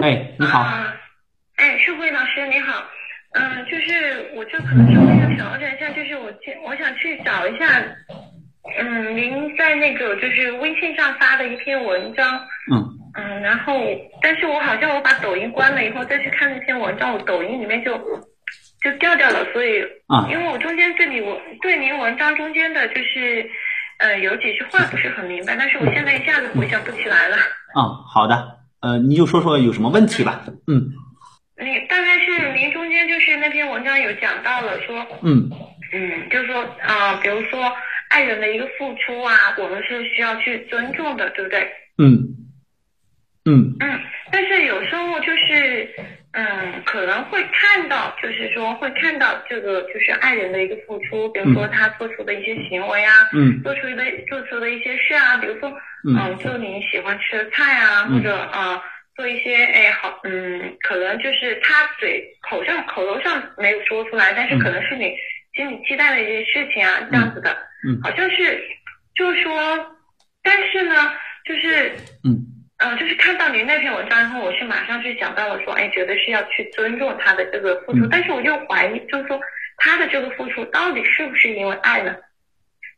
哎，你好。啊哎，秀慧老师你好，嗯，就是我这可能稍微要调整一下，就是我去我想去找一下，嗯，您在那个就是微信上发的一篇文章，嗯嗯，然后但是我好像我把抖音关了以后再去看那篇文章，我抖音里面就就掉掉了，所以啊因为我中间这里我对您文章中间的就是呃有几句话不是很明白，但是我现在一下子回想不起来了。嗯，好的。呃，你就说说有什么问题吧。嗯。你大概是您中间就是那篇文章有讲到了说，嗯。嗯，就是说啊、比如说爱人的一个付出啊，我们是需要去尊重的，对不对？嗯。嗯。嗯，可能会看到，就是说会看到这个就是爱人的一个付出，比如说他做出的一些行为啊，嗯。做出的做出的一些事啊，比如说，嗯。嗯，做你喜欢吃的菜啊，嗯。或者啊、呃做一些哎好，嗯，可能就是他嘴口上口头上没有说出来，但是嗯。可能是你心里期待的一些事情啊，这样子的，嗯。好像是，就是说，但是呢，就是。嗯嗯，就是看到您那篇文章然后，我是马上就想到了说，哎，觉得是要去尊重他的这个付出，嗯但是我又怀疑，就是说他的这个付出到底是不是因为爱呢？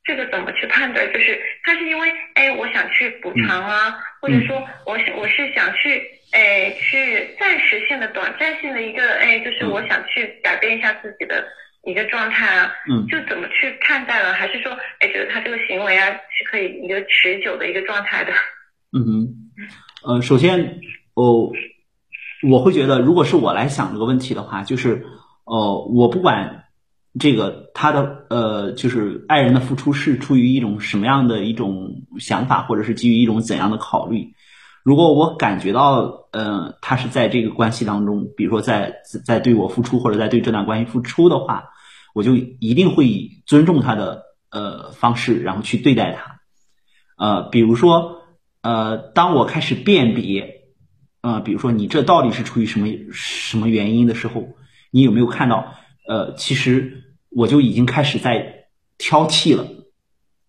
这个怎么去判断？就是他是因为哎，我想去补偿啊，或者说我想我是想去哎去暂时性的、短暂性的一个哎，就是我想去改变一下自己的一个状态啊，嗯就怎么去看待了？还是说哎，觉得他这个行为啊是可以一个持久的一个状态的？嗯哼，呃，首先，哦，我会觉得，如果是我来想这个问题的话，就是，呃，我不管这个他的呃，就是爱人的付出是出于一种什么样的一种想法，或者是基于一种怎样的考虑。如果我感觉到，呃，他是在这个关系当中，比如说在在对我付出，或者在对这段关系付出的话，我就一定会以尊重他的呃方式，然后去对待他。呃，比如说，呃，当我开始辨别，呃，比如说你这到底是出于什么什么原因的时候，你有没有看到？呃，其实我就已经开始在挑剔了。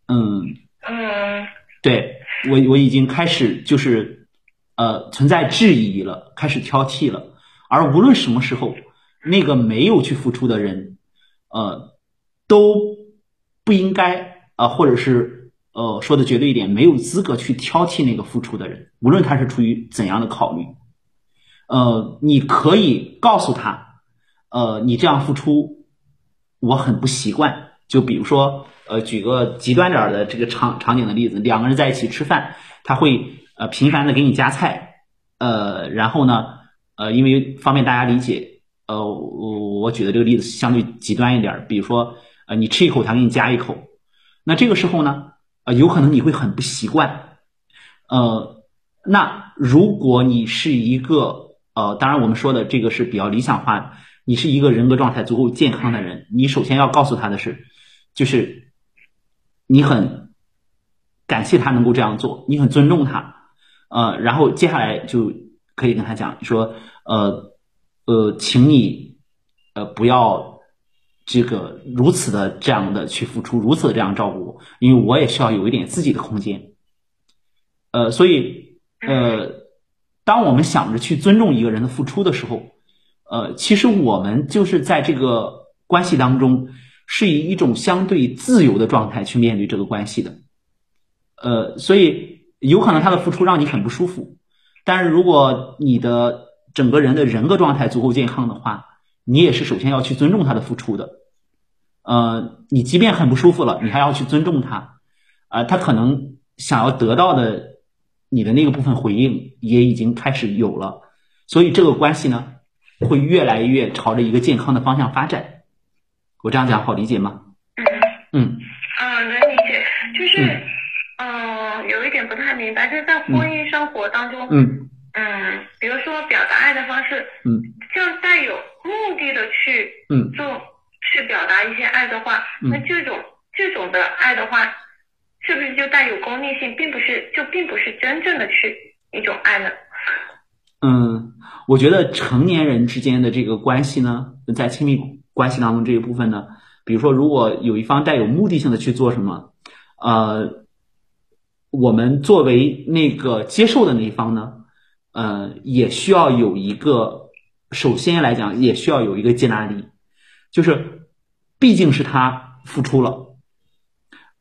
嗯，嗯对我我已经开始就是呃存在质疑了，开始挑剔了。而无论什么时候，那个没有去付出的人，呃，都不应该啊、呃或者是呃说的绝对一点，没有资格去挑剔那个付出的人，无论他是出于怎样的考虑。呃，你可以告诉他，呃，你这样付出，我很不习惯。就比如说，呃，举个极端点儿的这个场场景的例子，两个人在一起吃饭，他会呃频繁的给你夹菜，呃，然后呢，呃，因为方便大家理解，呃，我我举的这个例子相对极端一点，比如说，呃，你吃一口，他给你夹一口，那这个时候呢，呃，有可能你会很不习惯，呃，那如果你是一个呃，当然我们说的这个是比较理想化的，你是一个人格状态足够健康的人，你首先要告诉他的是，就是你很感谢他能够这样做，你很尊重他，呃，然后接下来就可以跟他讲说，呃呃，请你呃不要这个如此的这样的去付出，如此的这样照顾我，因为我也需要有一点自己的空间，呃，所以呃，当我们想着去尊重一个人的付出的时候，呃，其实我们就是在这个关系当中，是以一种相对自由的状态去面对这个关系的。呃，所以有可能他的付出让你很不舒服，但是如果你的整个人的人格状态足够健康的话，你也是首先要去尊重他的付出的。呃，你即便很不舒服了，你还要去尊重他。啊、他可能想要得到的你的那个部分回应也已经开始有了，所以这个关系呢，会越来越朝着一个健康的方向发展。我这样讲好理解吗？嗯嗯嗯，能理解，就是嗯、有一点不太明白，就是在婚姻生活当中，嗯嗯，比如说表达爱的方式，嗯就带有目的的去嗯做去表达一些爱的话，嗯那这种这种的爱的话，是不是就带有功利性，并不是就并不是真正的去一种爱呢？嗯，我觉得成年人之间的这个关系呢，在亲密关系当中这一部分呢，比如说如果有一方带有目的性的去做什么，呃，我们作为那个接受的那一方呢，呃，也需要有一个，首先来讲，也需要有一个接纳力，就是毕竟是他付出了，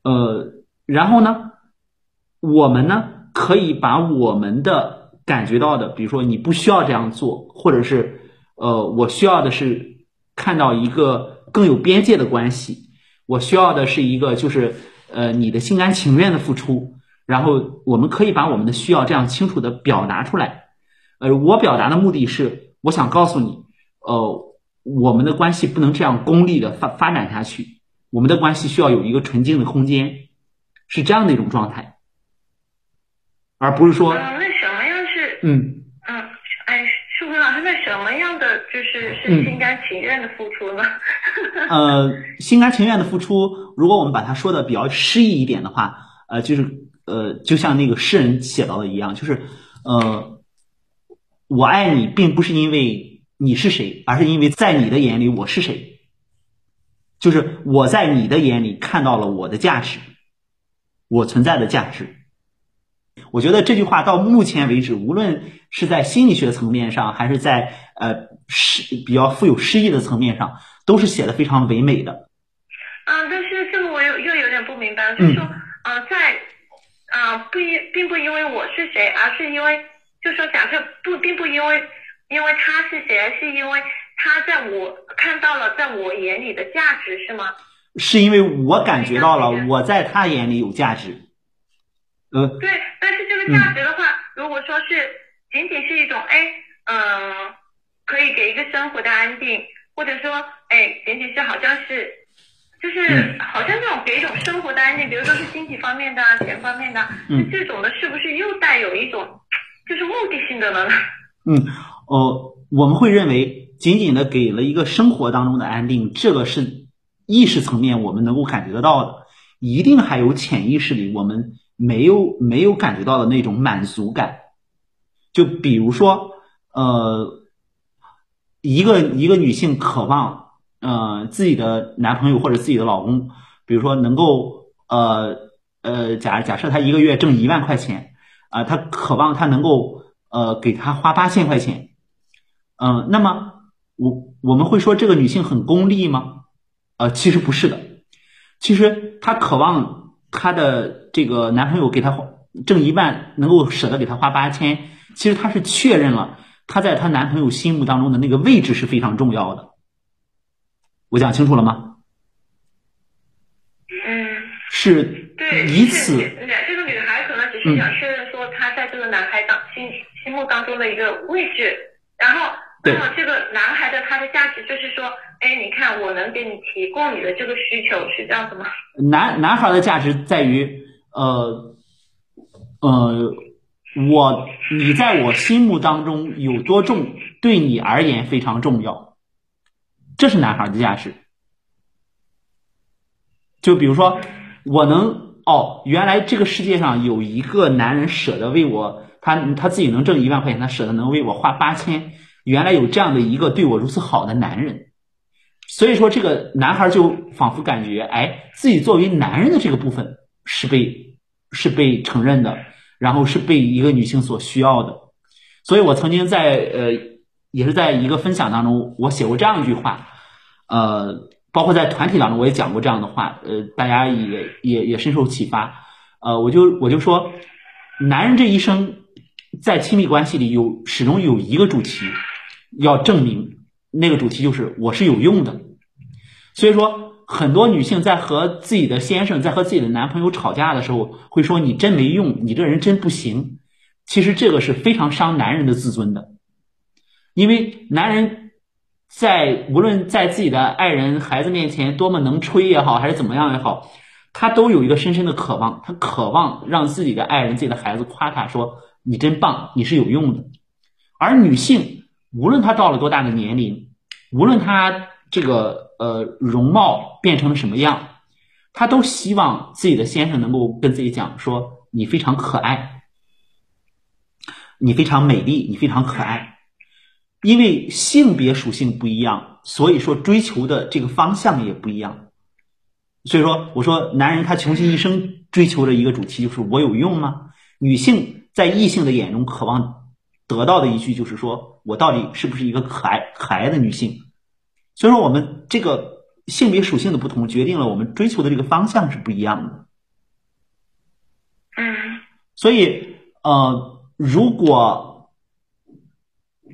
呃，然后呢，我们呢可以把我们的感觉到的，比如说你不需要这样做，或者是呃，我需要的是看到一个更有边界的关系，我需要的是一个就是呃你的心甘情愿的付出。然后我们可以把我们的需要这样清楚的表达出来，呃，我表达的目的是，我想告诉你，呃，我们的关系不能这样功利的发发展下去，我们的关系需要有一个纯净的空间，是这样的一种状态，而不是说，嗯，那什么样是，嗯嗯，哎，树坤老师，那什么样的就是是心甘情愿的付出呢？呃，心甘情愿的付出，如果我们把它说的比较诗意一点的话，呃，就是。呃，就像那个诗人写到的一样，就是呃，我爱你，并不是因为你是谁，而是因为在你的眼里我是谁。就是我在你的眼里看到了我的价值，我存在的价值。我觉得这句话到目前为止，无论是在心理学层面上，还是在呃诗比较富有诗意的层面上，都是写的非常唯美的。嗯，但是这个我又又有点不明白，就是说，呃，在。啊，不因并不因为我是谁，而是因为，就说假设不，并不因为，因为他是谁，是因为他在我看到了，在我眼里的价值，是吗？是因为我感觉到了，我在他眼里有价值。呃，对，但是这个价值的话，如果说是仅仅是一种，哎，嗯，可以给一个生活的安定，或者说，哎，仅仅是好像是。就是好像这种给一种生活的安定，比如说是经济方面的、钱方面的，嗯，这种的是不是又带有一种就是目的性的呢？嗯，哦，我们会认为仅仅的给了一个生活当中的安定，这个是意识层面我们能够感觉得到的，一定还有潜意识里我们没有没有感觉到的那种满足感。就比如说，呃，一个一个女性渴望。呃，自己的男朋友或者自己的老公，比如说能够呃呃，假假设他一个月挣一万块钱啊，他渴望他能够呃给他花八千块钱，嗯，那么我我们会说这个女性很功利吗？呃，其实不是的，其实她渴望她的这个男朋友给她挣一万，能够舍得给她花八千，其实她是确认了她在她男朋友心目当中的那个位置是非常重要的。我讲清楚了吗？嗯，是，对，以此，这个女孩可能只是想确认说她在这个男孩当心心目当中的一个位置，然后，那么这个男孩的他的价值就是说，哎，你看我能给你提供你的这个需求，是这样子吗？男男孩的价值在于，呃，呃，我你在我心目当中有多重，对你而言非常重要。这是男孩的价值，就比如说，我能哦，原来这个世界上有一个男人舍得为我，他他自己能挣一万块钱，他舍得能为我花八千，原来有这样的一个对我如此好的男人，所以说这个男孩就仿佛感觉，哎，自己作为男人的这个部分是被是被承认的，然后是被一个女性所需要的，所以我曾经在呃，也是在一个分享当中，我写过这样一句话。呃，包括在团体当中，我也讲过这样的话，呃，大家也也也深受启发。呃，我就我就说，男人这一生在亲密关系里有始终有一个主题要证明，那个主题就是我是有用的。所以说，很多女性在和自己的先生，在和自己的男朋友吵架的时候，会说你真没用，你这人真不行。其实这个是非常伤男人的自尊的，因为男人。在无论在自己的爱人、孩子面前多么能吹也好，还是怎么样也好，他都有一个深深的渴望，他渴望让自己的爱人、自己的孩子夸他说：“你真棒，你是有用的。”而女性，无论她到了多大的年龄，无论她这个呃容貌变成了什么样，她都希望自己的先生能够跟自己讲说：“你非常可爱，你非常美丽，你非常可爱。”因为性别属性不一样，所以说追求的这个方向也不一样。所以说，我说男人他穷尽一生追求的一个主题就是我有用吗？女性在异性的眼中渴望得到的一句就是说我到底是不是一个可爱可爱的女性？所以说我们这个性别属性的不同，决定了我们追求的这个方向是不一样的。嗯所以呃，如果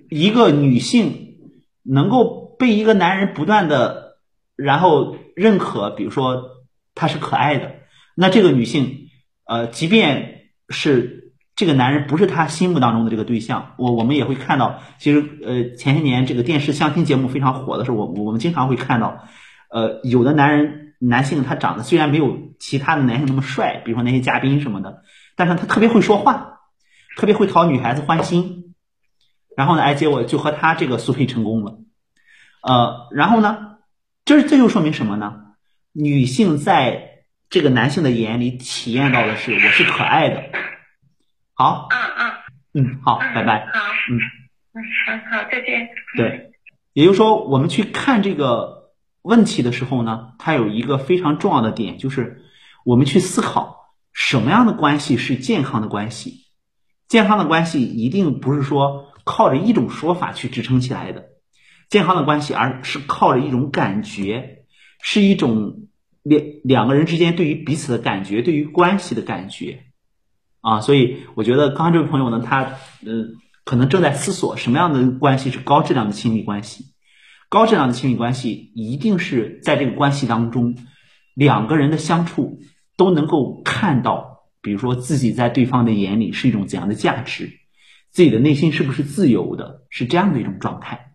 一个女性能够被一个男人不断的然后认可，比如说她是可爱的，那这个女性呃，即便是这个男人不是她心目当中的这个对象，我我们也会看到，其实呃前些年这个电视相亲节目非常火的时候，我我们经常会看到，呃有的男人男性他长得虽然没有其他的男性那么帅，比如说那些嘉宾什么的，但是他特别会说话，特别会讨女孩子欢心，然后呢，哎结果就和他这个速配成功了，呃然后呢，这这就说明什么呢？女性在这个男性的眼里体验到的是我是可爱的。好，嗯嗯嗯，好，嗯，拜拜。好，嗯嗯好好，再见。对，也就是说，我们去看这个问题的时候呢，它有一个非常重要的点，就是我们去思考什么样的关系是健康的关系。健康的关系一定不是说靠着一种说法去支撑起来的，健康的关系而是靠着一种感觉，是一种两两个人之间对于彼此的感觉，对于关系的感觉。啊，所以我觉得刚刚这位朋友呢，他呃可能正在思索什么样的关系是高质量的亲密关系。高质量的亲密关系一定是在这个关系当中，两个人的相处都能够看到，比如说自己在对方的眼里是一种怎样的价值，自己的内心是不是自由的，是这样的一种状态。